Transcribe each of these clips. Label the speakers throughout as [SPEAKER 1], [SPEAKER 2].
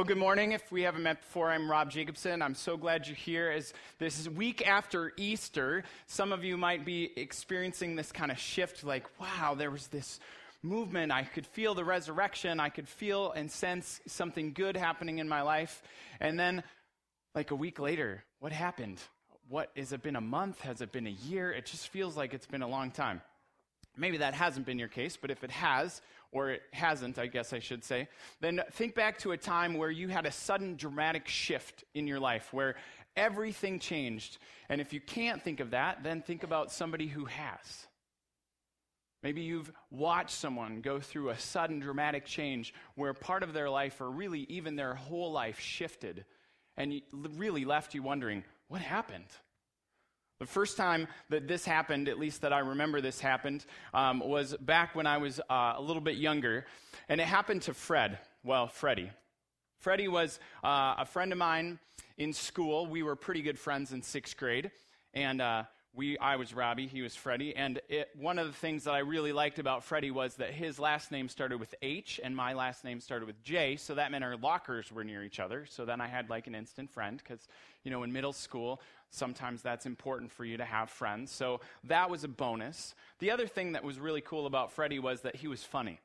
[SPEAKER 1] Well, good morning. If we haven't met before, I'm Rob Jacobson. I'm so glad you're here. As this is week after Easter, some of you might be experiencing this kind of shift like, wow, there was this movement. I could feel the resurrection. I could feel and sense something good happening in my life. And then, like a week later, what happened? What has it been a month? Has it been a year? It just feels like it's been a long time. Maybe that hasn't been your case, but if it has, or it hasn't, I guess I should say, then think back to a time where you had a sudden dramatic shift in your life, where everything changed. And if you can't think of that, then think about somebody who has. Maybe you've watched someone go through a sudden dramatic change where part of their life, or really even their whole life, shifted and really left you wondering, what happened? The first time that this happened, at least that I remember this happened, um, was back when I was uh, a little bit younger. And it happened to Fred. Well, Freddie. Freddie was uh, a friend of mine in school. We were pretty good friends in sixth grade. And uh, we, I was Robbie, he was Freddie. And it, one of the things that I really liked about Freddie was that his last name started with H and my last name started with J. So that meant our lockers were near each other. So then I had like an instant friend because, you know, in middle school, sometimes that's important for you to have friends. So that was a bonus. The other thing that was really cool about Freddie was that he was funny.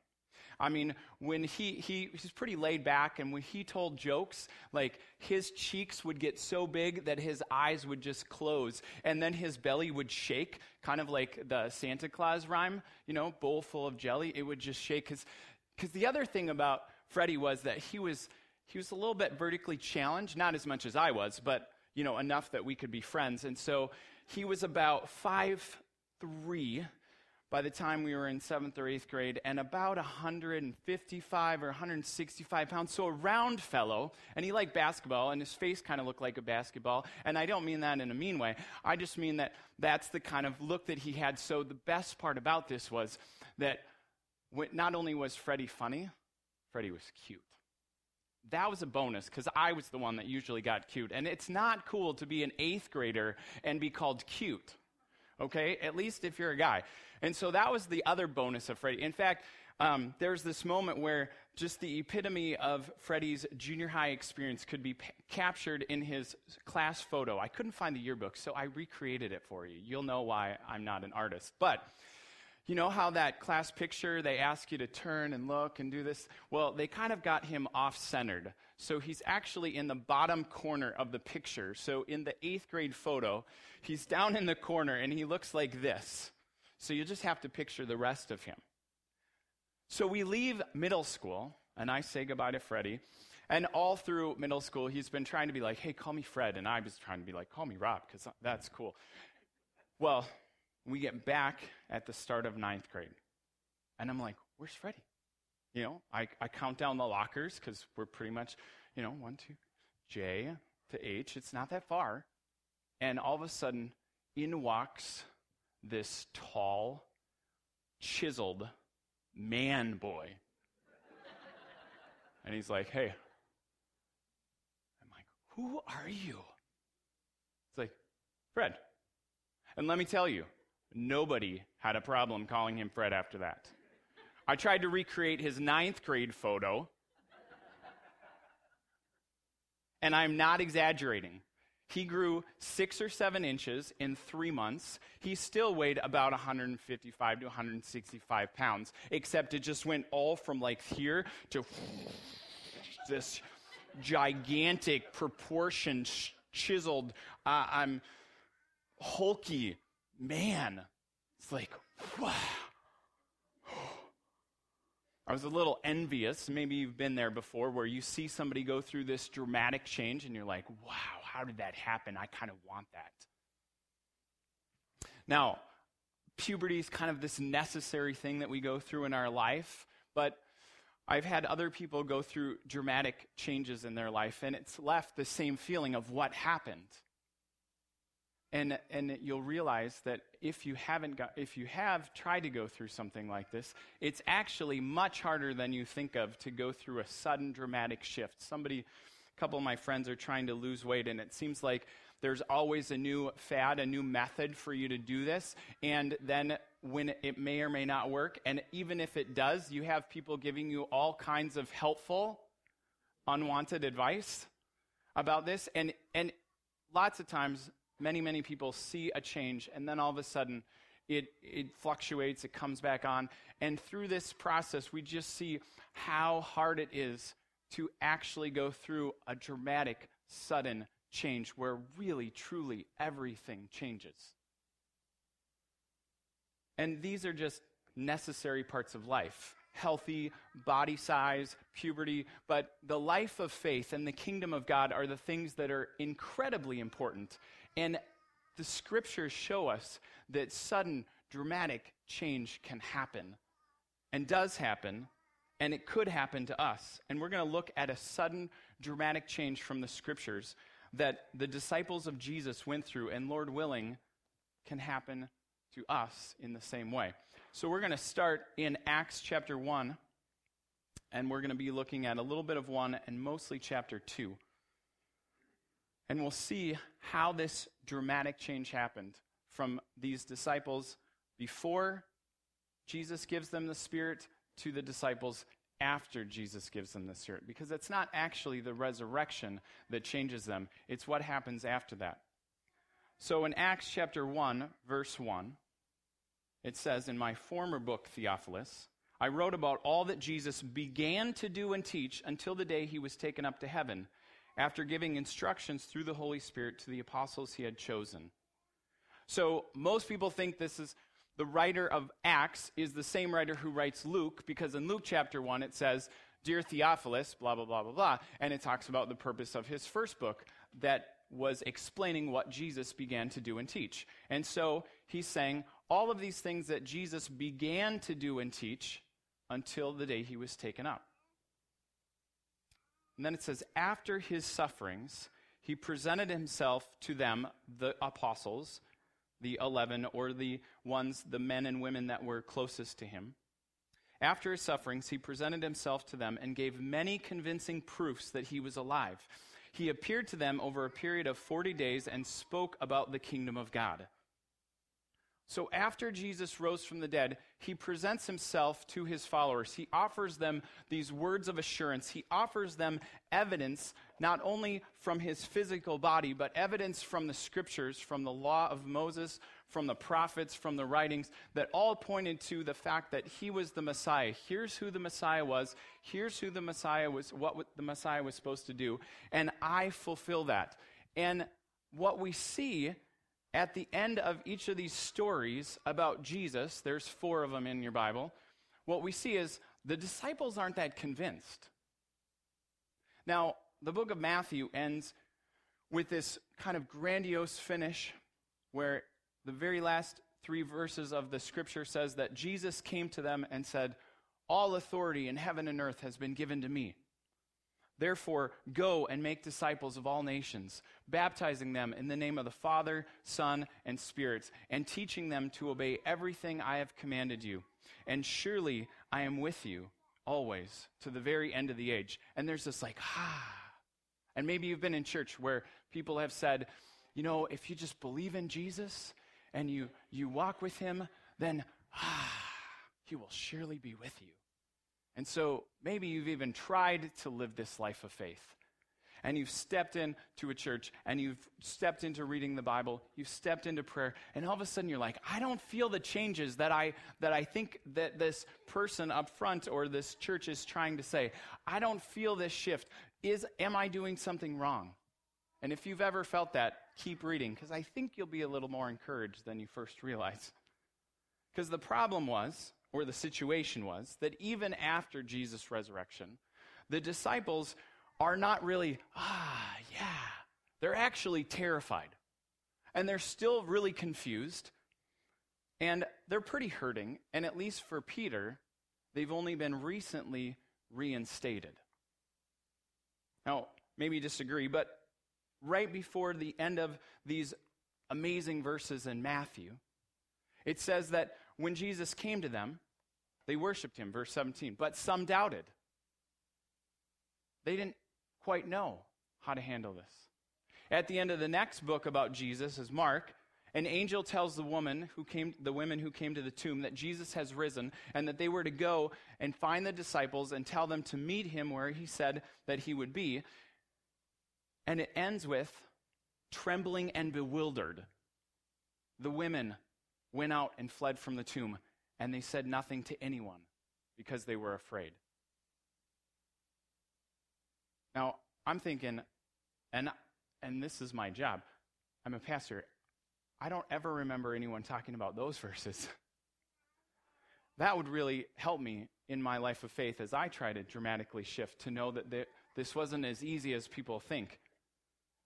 [SPEAKER 1] I mean, when he, he he's pretty laid back, and when he told jokes, like his cheeks would get so big that his eyes would just close, and then his belly would shake, kind of like the Santa Claus rhyme, you know, bowl full of jelly. It would just shake. Because the other thing about Freddie was that he was he was a little bit vertically challenged, not as much as I was, but you know enough that we could be friends. And so he was about five three by the time we were in seventh or eighth grade, and about 155 or 165 pounds. So a round fellow, and he liked basketball, and his face kind of looked like a basketball. And I don't mean that in a mean way. I just mean that that's the kind of look that he had. So the best part about this was that not only was Freddie funny, Freddie was cute. That was a bonus because I was the one that usually got cute. And it's not cool to be an eighth grader and be called cute okay? At least if you're a guy. And so that was the other bonus of Freddie. In fact, um, there's this moment where just the epitome of Freddie's junior high experience could be p- captured in his class photo. I couldn't find the yearbook, so I recreated it for you. You'll know why I'm not an artist. But you know how that class picture, they ask you to turn and look and do this? Well, they kind of got him off centered. So he's actually in the bottom corner of the picture. So in the eighth grade photo, he's down in the corner and he looks like this. So you just have to picture the rest of him. So we leave middle school, and I say goodbye to Freddie. And all through middle school, he's been trying to be like, hey, call me Fred. And I was trying to be like, call me Rob, because that's cool. Well, we get back at the start of ninth grade. And I'm like, where's Freddie? You know, I, I count down the lockers because we're pretty much, you know, one, two, J to H. It's not that far. And all of a sudden, in walks this tall, chiseled man boy. and he's like, hey. I'm like, who are you? It's like, Fred. And let me tell you, Nobody had a problem calling him Fred after that. I tried to recreate his ninth grade photo, and I'm not exaggerating. He grew six or seven inches in three months. He still weighed about 155 to 165 pounds, except it just went all from like here to this gigantic, proportioned, chiseled, uh, I'm hulky man, it's like, wow. I was a little envious. Maybe you've been there before where you see somebody go through this dramatic change and you're like, wow, how did that happen? I kind of want that. Now, puberty is kind of this necessary thing that we go through in our life, but I've had other people go through dramatic changes in their life and it's left the same feeling of what happened. And, and you'll realize that if you haven't got, if you have tried to go through something like this, it's actually much harder than you think of to go through a sudden dramatic shift. Somebody, a couple of my friends are trying to lose weight, and it seems like there's always a new fad, a new method for you to do this. And then when it may or may not work, and even if it does, you have people giving you all kinds of helpful unwanted advice about this. And, and lots of times, many, many people see a change, and then all of a sudden, it, it fluctuates, it comes back on. And through this process, we just see how hard it is to actually go through a dramatic, sudden change where really, truly everything changes. And these are just necessary parts of life healthy body size, puberty, but the life of faith and the kingdom of God are the things that are incredibly important. And the scriptures show us that sudden, dramatic change can happen and does happen, and it could happen to us. And we're going to look at a sudden, dramatic change from the scriptures that the disciples of Jesus went through, and Lord willing, can happen to us in the same way. So we're going to start in Acts chapter 1, and we're going to be looking at a little bit of 1 and mostly chapter 2. And we'll see how this dramatic change happened from these disciples before Jesus gives them the Spirit to the disciples after Jesus gives them the Spirit. Because it's not actually the resurrection that changes them, it's what happens after that. So in Acts chapter 1, verse 1, it says, In my former book, Theophilus, I wrote about all that Jesus began to do and teach until the day he was taken up to heaven, after giving instructions through the Holy Spirit to the apostles he had chosen. So most people think this is the writer of Acts is the same writer who writes Luke, because in Luke chapter 1 it says, Dear Theophilus, blah, blah, blah, blah, blah. And it talks about the purpose of his first book that was explaining what Jesus began to do and teach. And so he's saying all of these things that Jesus began to do and teach until the day he was taken up. And then it says, after his sufferings, he presented himself to them, the apostles, the 11, or the ones, the men and women that were closest to him. After his sufferings, he presented himself to them and gave many convincing proofs that he was alive. He appeared to them over a period of 40 days and spoke about the kingdom of God. So after Jesus rose from the dead, he presents himself to his followers. He offers them these words of assurance. He offers them evidence, not only from his physical body, but evidence from the scriptures, from the law of Moses, from the prophets, from the writings, that all pointed to the fact that he was the Messiah. Here's who the Messiah was. Here's who the Messiah was, what the Messiah was supposed to do. And I fulfill that. And what we see at the end of each of these stories about Jesus, there's four of them in your Bible, what we see is the disciples aren't that convinced. Now, the book of Matthew ends with this kind of grandiose finish where the very last three verses of the scripture says that Jesus came to them and said, All authority in heaven and earth has been given to me. Therefore, go and make disciples of all nations, baptizing them in the name of the Father, Son, and Spirit, and teaching them to obey everything I have commanded you. And surely I am with you always to the very end of the age. And there's this like, ah. And maybe you've been in church where people have said, you know, if you just believe in Jesus and you, you walk with him, then ah, he will surely be with you. And so maybe you've even tried to live this life of faith. And you've stepped into a church and you've stepped into reading the Bible, you've stepped into prayer, and all of a sudden you're like, I don't feel the changes that I that I think that this person up front or this church is trying to say. I don't feel this shift. Is am I doing something wrong? And if you've ever felt that, keep reading, because I think you'll be a little more encouraged than you first realize. Because the problem was or the situation was, that even after Jesus' resurrection, the disciples are not really, ah, yeah. They're actually terrified. And they're still really confused. And they're pretty hurting. And at least for Peter, they've only been recently reinstated. Now, maybe you disagree, but right before the end of these amazing verses in Matthew, it says that when Jesus came to them, they worshiped him, verse 17, but some doubted. They didn't quite know how to handle this. At the end of the next book about Jesus is Mark, an angel tells the woman who came, the women who came to the tomb that Jesus has risen and that they were to go and find the disciples and tell them to meet him where he said that he would be. And it ends with trembling and bewildered. The women went out and fled from the tomb, and they said nothing to anyone because they were afraid. Now, I'm thinking, and, and this is my job. I'm a pastor. I don't ever remember anyone talking about those verses. that would really help me in my life of faith as I try to dramatically shift to know that there, this wasn't as easy as people think.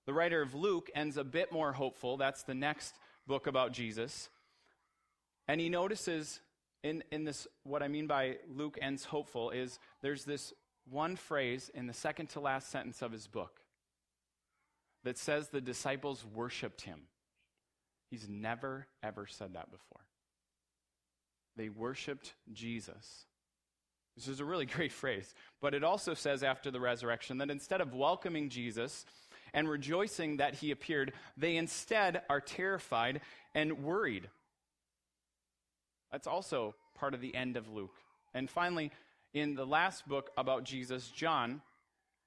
[SPEAKER 1] The writer of Luke ends a bit more hopeful. That's the next book about Jesus. And he notices in, in this, what I mean by Luke ends hopeful is there's this one phrase in the second to last sentence of his book that says the disciples worshiped him. He's never, ever said that before. They worshiped Jesus. This is a really great phrase. But it also says after the resurrection that instead of welcoming Jesus and rejoicing that he appeared, they instead are terrified and worried. That's also part of the end of Luke. And finally, in the last book about Jesus, John,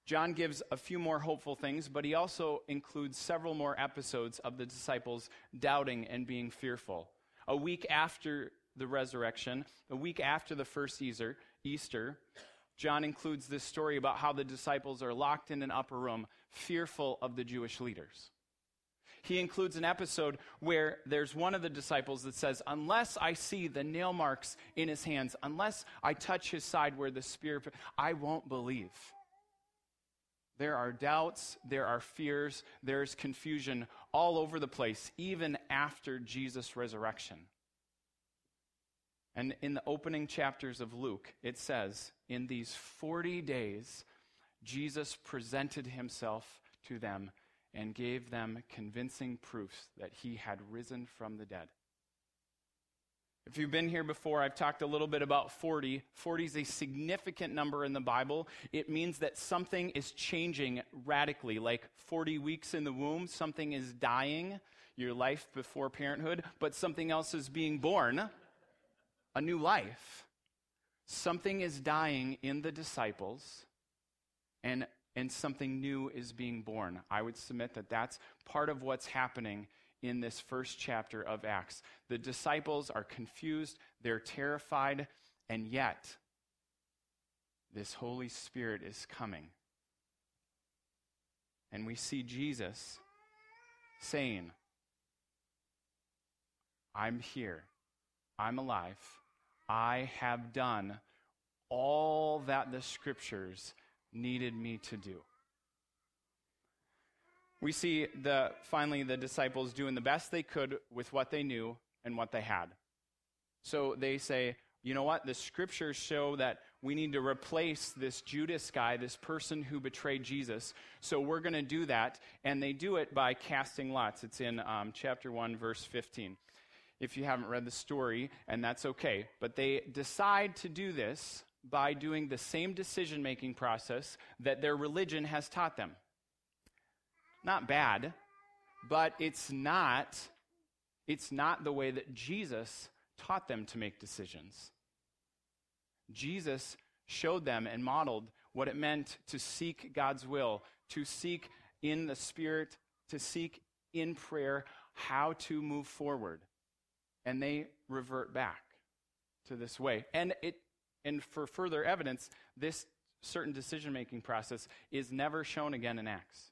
[SPEAKER 1] John gives a few more hopeful things, but he also includes several more episodes of the disciples doubting and being fearful. A week after the resurrection, a week after the first Easter, Easter, John includes this story about how the disciples are locked in an upper room, fearful of the Jewish leaders. He includes an episode where there's one of the disciples that says, Unless I see the nail marks in his hands, unless I touch his side where the spear, I won't believe. There are doubts, there are fears, there's confusion all over the place, even after Jesus' resurrection. And in the opening chapters of Luke, it says, In these 40 days, Jesus presented himself to them and gave them convincing proofs that he had risen from the dead. If you've been here before, I've talked a little bit about 40. 40 is a significant number in the Bible. It means that something is changing radically, like 40 weeks in the womb, something is dying, your life before parenthood, but something else is being born, a new life. Something is dying in the disciples, and, and something new is being born. I would submit that that's part of what's happening in this first chapter of Acts. The disciples are confused, they're terrified, and yet this Holy Spirit is coming. And we see Jesus saying, I'm here, I'm alive, I have done all that the scriptures needed me to do. We see the, finally the disciples doing the best they could with what they knew and what they had. So they say, you know what? The scriptures show that we need to replace this Judas guy, this person who betrayed Jesus. So we're going to do that. And they do it by casting lots. It's in um, chapter 1, verse 15. If you haven't read the story, and that's okay. But they decide to do this by doing the same decision making process that their religion has taught them not bad, but it's not it's not the way that Jesus taught them to make decisions. Jesus showed them and modeled what it meant to seek God's will, to seek in the Spirit, to seek in prayer how to move forward. And they revert back to this way. And it and for further evidence, this certain decision making process is never shown again in Acts.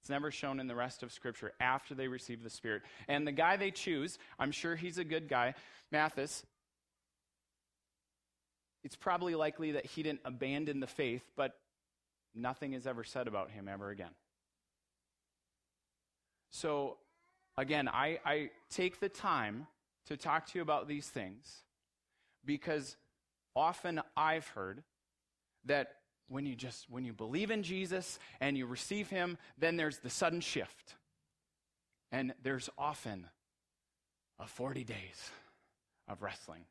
[SPEAKER 1] It's never shown in the rest of Scripture after they receive the Spirit. And the guy they choose, I'm sure he's a good guy, Matthias. It's probably likely that he didn't abandon the faith, but nothing is ever said about him ever again. So, again, I, I take the time to talk to you about these things because often I've heard that when you just when you believe in Jesus and you receive him, then there's the sudden shift. And there's often a 40 days of wrestling.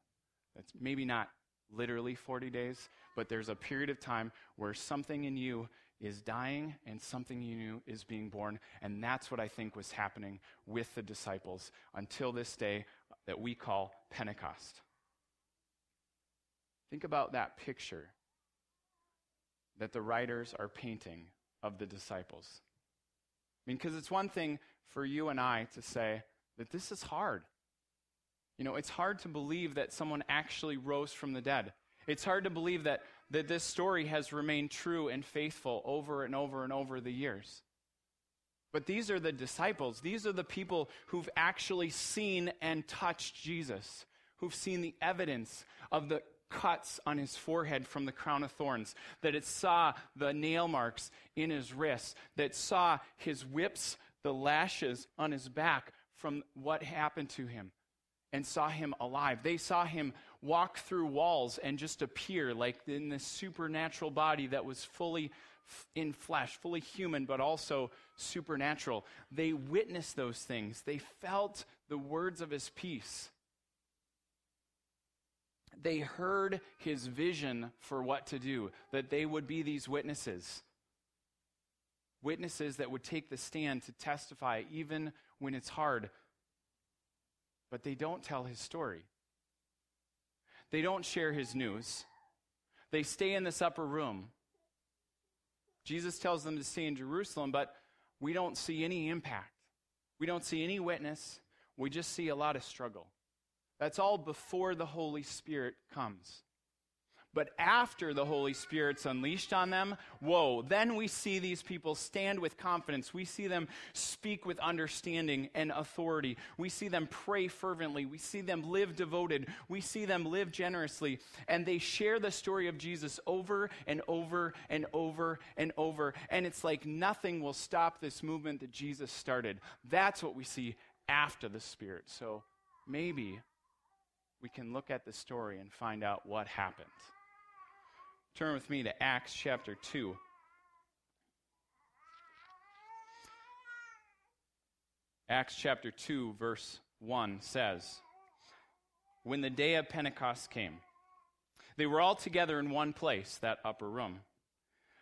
[SPEAKER 1] That's maybe not literally 40 days, but there's a period of time where something in you is dying and something in you is being born. And that's what I think was happening with the disciples until this day that we call Pentecost. Think about that picture that the writers are painting of the disciples. I mean, because it's one thing for you and I to say that this is hard. You know, it's hard to believe that someone actually rose from the dead. It's hard to believe that, that this story has remained true and faithful over and over and over the years. But these are the disciples. These are the people who've actually seen and touched Jesus, who've seen the evidence of the cuts on his forehead from the crown of thorns, that it saw the nail marks in his wrists, that saw his whips, the lashes on his back from what happened to him, and saw him alive. They saw him walk through walls and just appear like in this supernatural body that was fully in flesh, fully human, but also supernatural. They witnessed those things. They felt the words of his peace. They heard his vision for what to do, that they would be these witnesses. Witnesses that would take the stand to testify even when it's hard. But they don't tell his story. They don't share his news. They stay in this upper room. Jesus tells them to stay in Jerusalem, but we don't see any impact. We don't see any witness. We just see a lot of struggle. That's all before the Holy Spirit comes. But after the Holy Spirit's unleashed on them, whoa, then we see these people stand with confidence. We see them speak with understanding and authority. We see them pray fervently. We see them live devoted. We see them live generously. And they share the story of Jesus over and over and over and over. And it's like nothing will stop this movement that Jesus started. That's what we see after the Spirit. So maybe we can look at the story and find out what happened. Turn with me to Acts chapter 2. Acts chapter 2, verse 1 says When the day of Pentecost came, they were all together in one place, that upper room.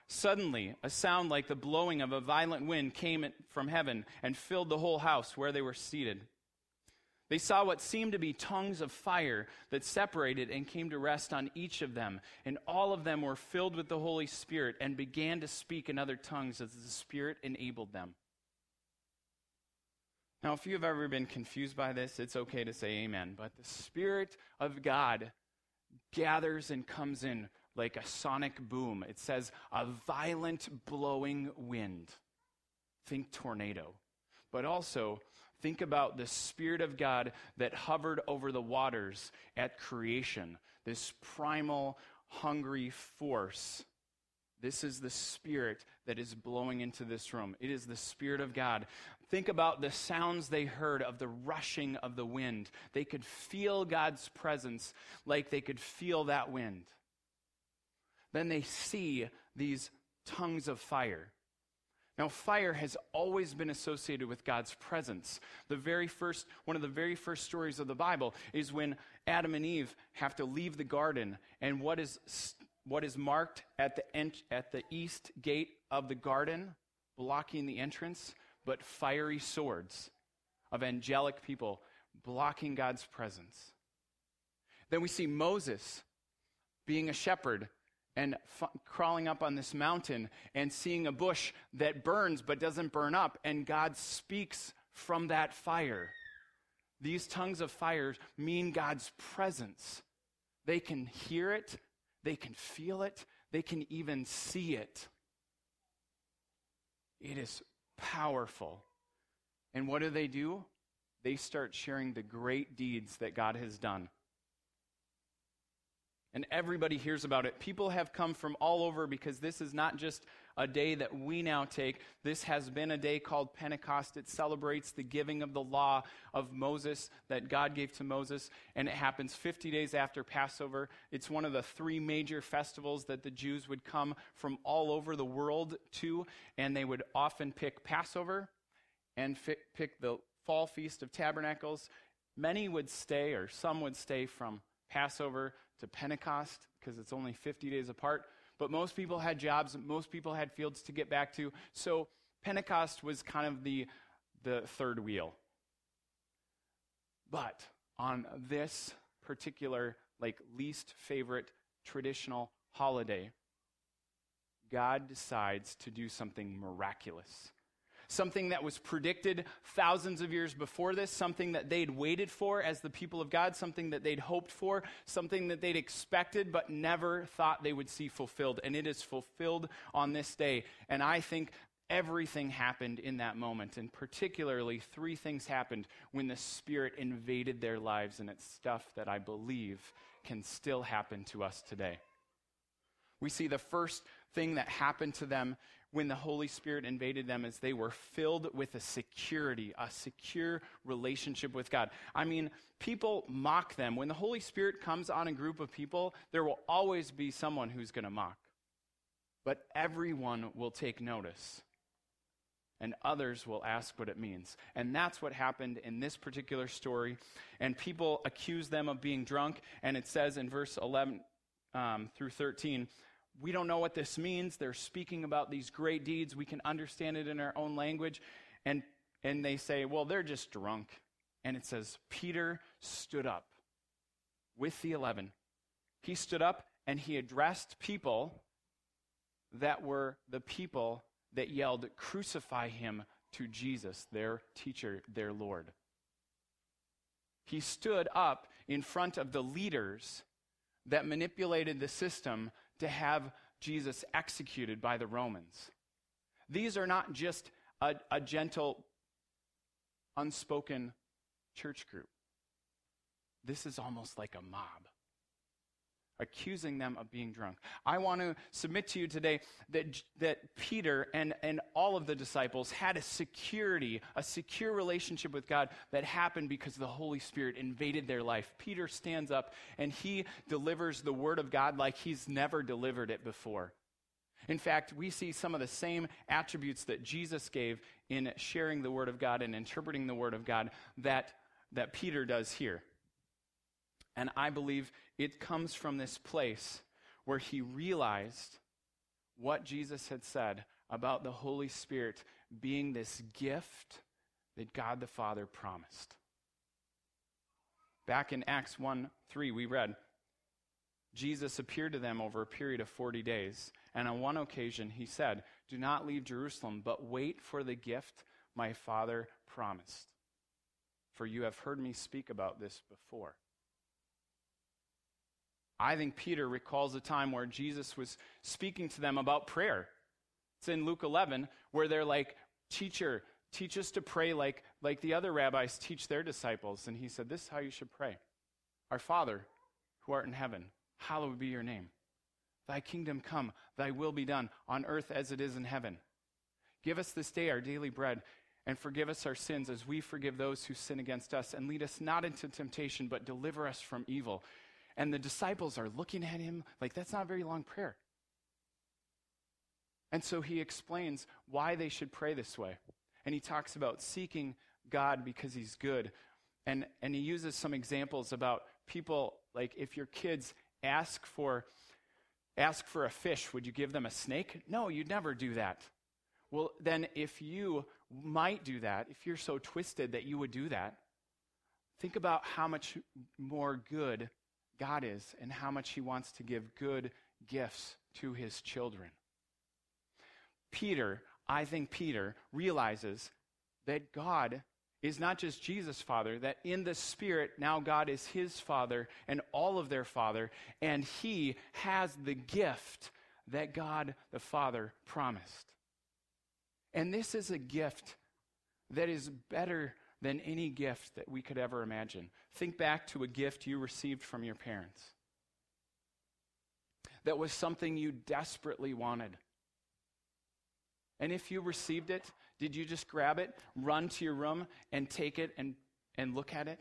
[SPEAKER 1] Suddenly, a sound like the blowing of a violent wind came from heaven and filled the whole house where they were seated. They saw what seemed to be tongues of fire that separated and came to rest on each of them. And all of them were filled with the Holy Spirit and began to speak in other tongues as the Spirit enabled them. Now, if you've ever been confused by this, it's okay to say amen. But the Spirit of God gathers and comes in like a sonic boom. It says, a violent blowing wind. Think tornado. But also, Think about the Spirit of God that hovered over the waters at creation, this primal, hungry force. This is the Spirit that is blowing into this room. It is the Spirit of God. Think about the sounds they heard of the rushing of the wind. They could feel God's presence like they could feel that wind. Then they see these tongues of fire. Now, fire has always been associated with God's presence. The very first, one of the very first stories of the Bible is when Adam and Eve have to leave the garden, and what is, what is marked at the, at the east gate of the garden, blocking the entrance, but fiery swords of angelic people blocking God's presence. Then we see Moses being a shepherd and f- crawling up on this mountain and seeing a bush that burns but doesn't burn up, and God speaks from that fire. These tongues of fire mean God's presence. They can hear it, they can feel it, they can even see it. It is powerful. And what do they do? They start sharing the great deeds that God has done and everybody hears about it. People have come from all over because this is not just a day that we now take. This has been a day called Pentecost. It celebrates the giving of the law of Moses that God gave to Moses, and it happens 50 days after Passover. It's one of the three major festivals that the Jews would come from all over the world to, and they would often pick Passover and fi- pick the fall feast of tabernacles. Many would stay, or some would stay from Passover to Pentecost because it's only 50 days apart. But most people had jobs, most people had fields to get back to. So Pentecost was kind of the, the third wheel. But on this particular, like, least favorite traditional holiday, God decides to do something miraculous. Something that was predicted thousands of years before this, something that they'd waited for as the people of God, something that they'd hoped for, something that they'd expected but never thought they would see fulfilled. And it is fulfilled on this day. And I think everything happened in that moment. And particularly, three things happened when the Spirit invaded their lives. And it's stuff that I believe can still happen to us today. We see the first thing that happened to them when the Holy Spirit invaded them is they were filled with a security, a secure relationship with God. I mean, people mock them. When the Holy Spirit comes on a group of people, there will always be someone who's going to mock. But everyone will take notice. And others will ask what it means. And that's what happened in this particular story. And people accuse them of being drunk. And it says in verse 11 um, through 13, we don't know what this means. They're speaking about these great deeds. We can understand it in our own language. And, and they say, well, they're just drunk. And it says, Peter stood up with the eleven. He stood up and he addressed people that were the people that yelled, Crucify him to Jesus, their teacher, their Lord. He stood up in front of the leaders that manipulated the system to have Jesus executed by the Romans. These are not just a, a gentle, unspoken church group. This is almost like a mob accusing them of being drunk. I want to submit to you today that, that Peter and, and all of the disciples had a security, a secure relationship with God that happened because the Holy Spirit invaded their life. Peter stands up and he delivers the word of God like he's never delivered it before. In fact, we see some of the same attributes that Jesus gave in sharing the word of God and interpreting the word of God that, that Peter does here. And I believe it comes from this place where he realized what Jesus had said about the Holy Spirit being this gift that God the Father promised. Back in Acts 1 3, we read, Jesus appeared to them over a period of 40 days, and on one occasion he said, Do not leave Jerusalem, but wait for the gift my Father promised. For you have heard me speak about this before. I think Peter recalls a time where Jesus was speaking to them about prayer. It's in Luke 11 where they're like, Teacher, teach us to pray like, like the other rabbis teach their disciples. And he said, This is how you should pray Our Father, who art in heaven, hallowed be your name. Thy kingdom come, thy will be done, on earth as it is in heaven. Give us this day our daily bread, and forgive us our sins as we forgive those who sin against us. And lead us not into temptation, but deliver us from evil. And the disciples are looking at him like that's not a very long prayer. And so he explains why they should pray this way. And he talks about seeking God because he's good. And, and he uses some examples about people like if your kids ask for ask for a fish, would you give them a snake? No, you'd never do that. Well, then if you might do that, if you're so twisted that you would do that, think about how much more good God is and how much he wants to give good gifts to his children. Peter, I think Peter realizes that God is not just Jesus' father, that in the Spirit, now God is his father and all of their father, and he has the gift that God the Father promised. And this is a gift that is better than any gift that we could ever imagine. Think back to a gift you received from your parents that was something you desperately wanted. And if you received it, did you just grab it, run to your room, and take it and, and look at it?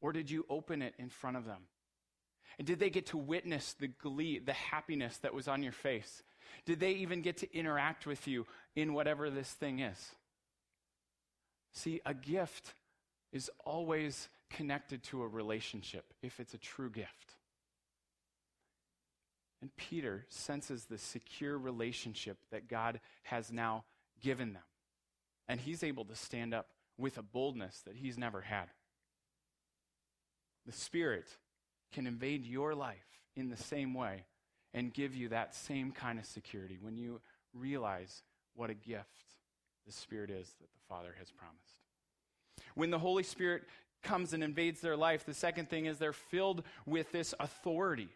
[SPEAKER 1] Or did you open it in front of them? And did they get to witness the glee, the happiness that was on your face? Did they even get to interact with you in whatever this thing is? See, a gift is always connected to a relationship if it's a true gift. And Peter senses the secure relationship that God has now given them. And he's able to stand up with a boldness that he's never had. The Spirit can invade your life in the same way and give you that same kind of security when you realize what a gift the Spirit is that the Father has promised. When the Holy Spirit comes and invades their life, the second thing is they're filled with this authority.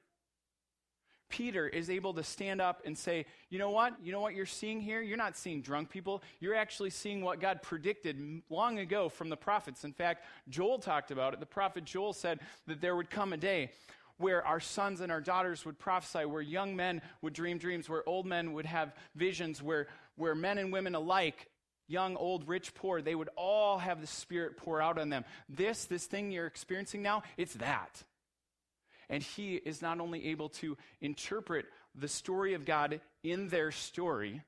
[SPEAKER 1] Peter is able to stand up and say, You know what? You know what you're seeing here? You're not seeing drunk people. You're actually seeing what God predicted long ago from the prophets. In fact, Joel talked about it. The prophet Joel said that there would come a day where our sons and our daughters would prophesy, where young men would dream dreams, where old men would have visions, where, where men and women alike, young, old, rich, poor, they would all have the Spirit pour out on them. This, this thing you're experiencing now, it's that. And he is not only able to interpret the story of God in their story,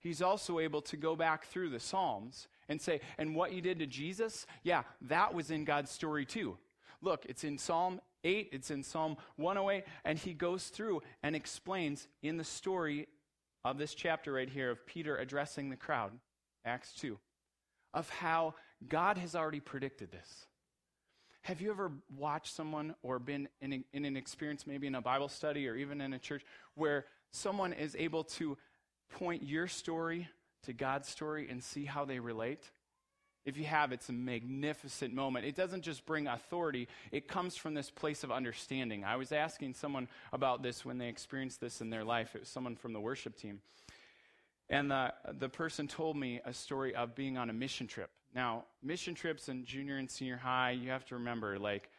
[SPEAKER 1] he's also able to go back through the Psalms and say, and what you did to Jesus, yeah, that was in God's story too. Look, it's in Psalm 8, it's in Psalm 108, and he goes through and explains in the story of this chapter right here of Peter addressing the crowd, Acts 2, of how God has already predicted this. Have you ever watched someone or been in, a, in an experience, maybe in a Bible study or even in a church, where someone is able to point your story to God's story and see how they relate? If you have, it's a magnificent moment. It doesn't just bring authority, it comes from this place of understanding. I was asking someone about this when they experienced this in their life. It was someone from the worship team. And the, the person told me a story of being on a mission trip. Now, mission trips in junior and senior high, you have to remember, like,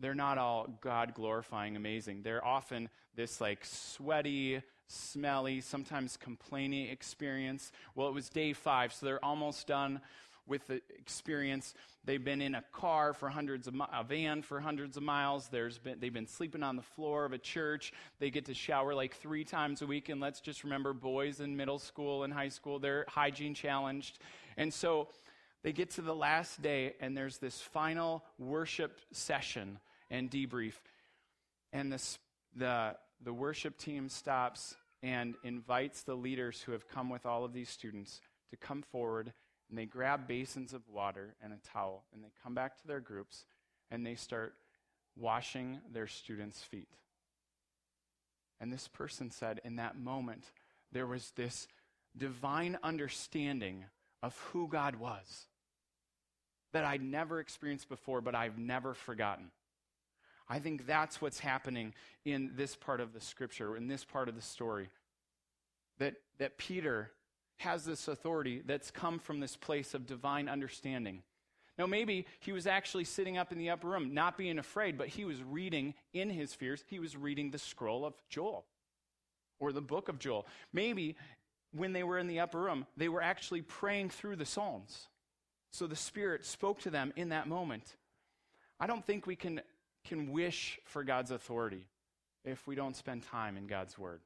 [SPEAKER 1] they're not all God glorifying, amazing. They're often this, like, sweaty, smelly, sometimes complaining experience. Well, it was day five, so they're almost done with the experience. They've been in a car for hundreds of mi- a van for hundreds of miles. There's been they've been sleeping on the floor of a church. They get to shower like three times a week. And let's just remember, boys in middle school and high school, they're hygiene challenged. And so they get to the last day, and there's this final worship session and debrief. And this, the, the worship team stops and invites the leaders who have come with all of these students to come forward and they grab basins of water and a towel and they come back to their groups and they start washing their students' feet. And this person said, in that moment, there was this divine understanding of who God was that I'd never experienced before, but I've never forgotten. I think that's what's happening in this part of the scripture, in this part of the story. That, that Peter has this authority that's come from this place of divine understanding. Now, maybe he was actually sitting up in the upper room, not being afraid, but he was reading in his fears, he was reading the scroll of Joel or the book of Joel. Maybe when they were in the upper room, they were actually praying through the Psalms. So the Spirit spoke to them in that moment. I don't think we can, can wish for God's authority if we don't spend time in God's Word.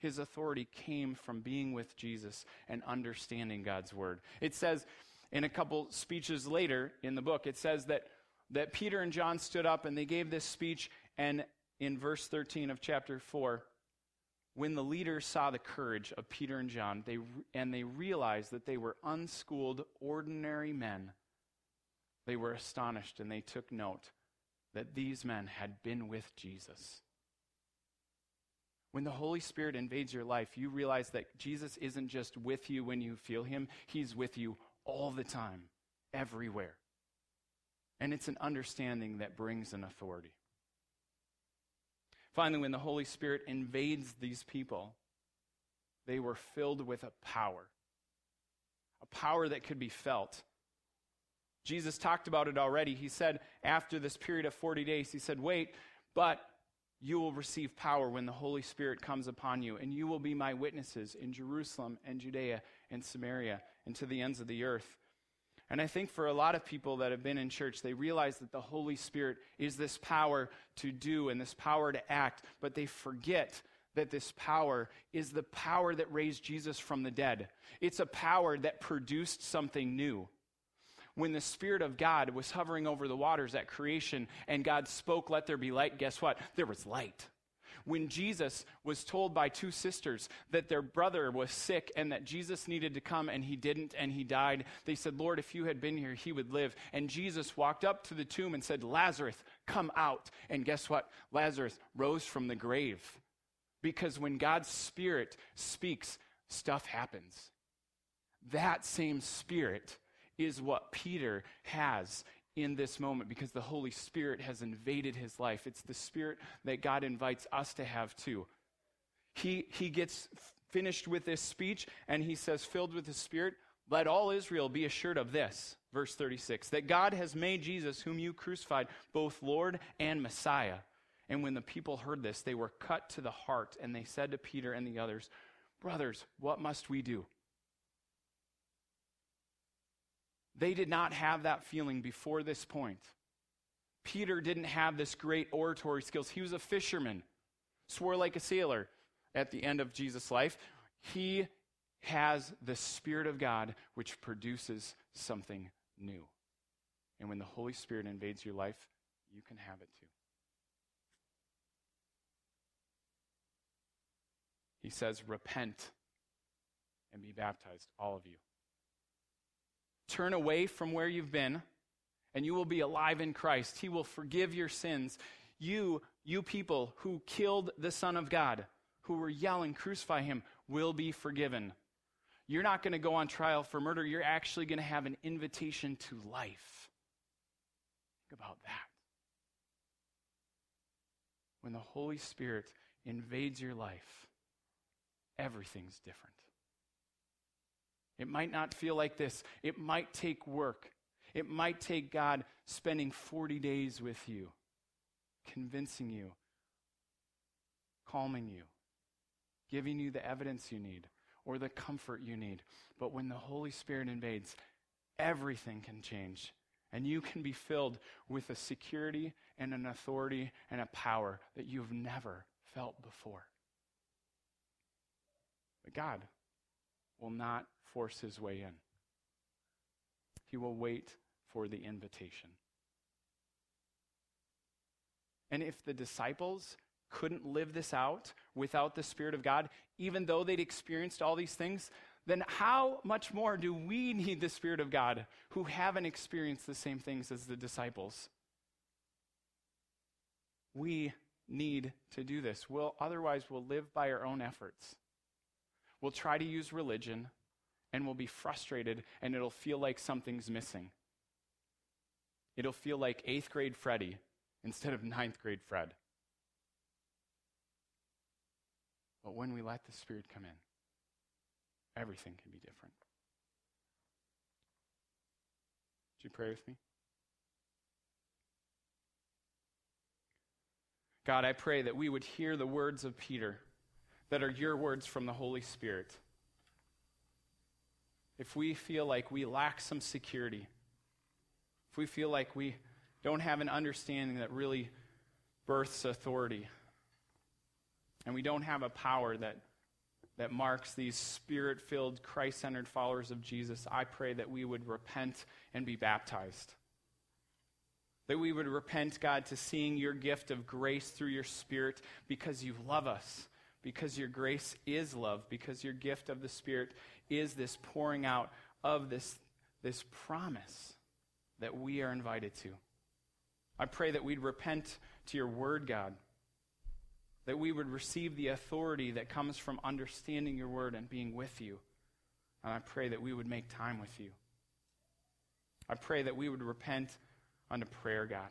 [SPEAKER 1] His authority came from being with Jesus and understanding God's word. It says in a couple speeches later in the book, it says that, that Peter and John stood up and they gave this speech. And in verse 13 of chapter 4, when the leaders saw the courage of Peter and John, they, and they realized that they were unschooled, ordinary men, they were astonished and they took note that these men had been with Jesus. When the Holy Spirit invades your life, you realize that Jesus isn't just with you when you feel Him, He's with you all the time, everywhere. And it's an understanding that brings an authority. Finally, when the Holy Spirit invades these people, they were filled with a power, a power that could be felt. Jesus talked about it already. He said, after this period of 40 days, He said, Wait, but you will receive power when the Holy Spirit comes upon you, and you will be my witnesses in Jerusalem and Judea and Samaria and to the ends of the earth. And I think for a lot of people that have been in church, they realize that the Holy Spirit is this power to do and this power to act, but they forget that this power is the power that raised Jesus from the dead. It's a power that produced something new when the Spirit of God was hovering over the waters at creation and God spoke, Let there be light, guess what? There was light. When Jesus was told by two sisters that their brother was sick and that Jesus needed to come and he didn't and he died, they said, Lord, if you had been here, he would live. And Jesus walked up to the tomb and said, Lazarus, come out. And guess what? Lazarus rose from the grave. Because when God's Spirit speaks, stuff happens. That same Spirit is what Peter has in this moment because the Holy Spirit has invaded his life. It's the Spirit that God invites us to have too. He, he gets finished with this speech and he says, filled with the Spirit, let all Israel be assured of this, verse 36, that God has made Jesus, whom you crucified, both Lord and Messiah. And when the people heard this, they were cut to the heart, and they said to Peter and the others, Brothers, what must we do? They did not have that feeling before this point. Peter didn't have this great oratory skills. He was a fisherman, swore like a sailor at the end of Jesus' life. He has the Spirit of God, which produces something new. And when the Holy Spirit invades your life, you can have it too. He says, Repent and be baptized, all of you. Turn away from where you've been, and you will be alive in Christ. He will forgive your sins. You, you people who killed the Son of God, who were yelling, Crucify him, will be forgiven. You're not going to go on trial for murder. You're actually going to have an invitation to life. Think about that. When the Holy Spirit invades your life, everything's different. It might not feel like this. It might take work. It might take God spending 40 days with you, convincing you, calming you, giving you the evidence you need or the comfort you need. But when the Holy Spirit invades, everything can change. And you can be filled with a security and an authority and a power that you've never felt before. But God will not force his way in. He will wait for the invitation. And if the disciples couldn't live this out without the Spirit of God, even though they'd experienced all these things, then how much more do we need the Spirit of God who haven't experienced the same things as the disciples? We need to do this. We'll, otherwise, we'll live by our own efforts. We'll try to use religion and we'll be frustrated and it'll feel like something's missing. It'll feel like eighth grade Freddie instead of ninth grade Fred. But when we let the Spirit come in, everything can be different. Would you pray with me? God, I pray that we would hear the words of Peter that are your words from the Holy Spirit if we feel like we lack some security, if we feel like we don't have an understanding that really births authority, and we don't have a power that, that marks these spirit filled, Christ centered followers of Jesus, I pray that we would repent and be baptized. That we would repent, God, to seeing your gift of grace through your Spirit because you love us, because your grace is love, because your gift of the Spirit is this pouring out of this, this promise that we are invited to. I pray that we'd repent to your word, God, that we would receive the authority that comes from understanding your word and being with you. And I pray that we would make time with you. I pray that we would repent unto prayer, God.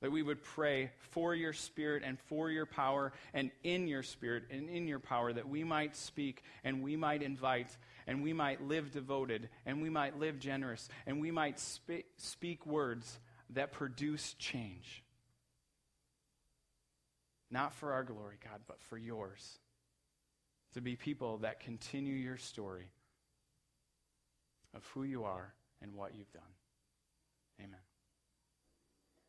[SPEAKER 1] That we would pray for your spirit and for your power and in your spirit and in your power, that we might speak and we might invite and we might live devoted and we might live generous and we might spe- speak words that produce change. Not for our glory, God, but for yours. To be people that continue your story of who you are and what you've done. Amen.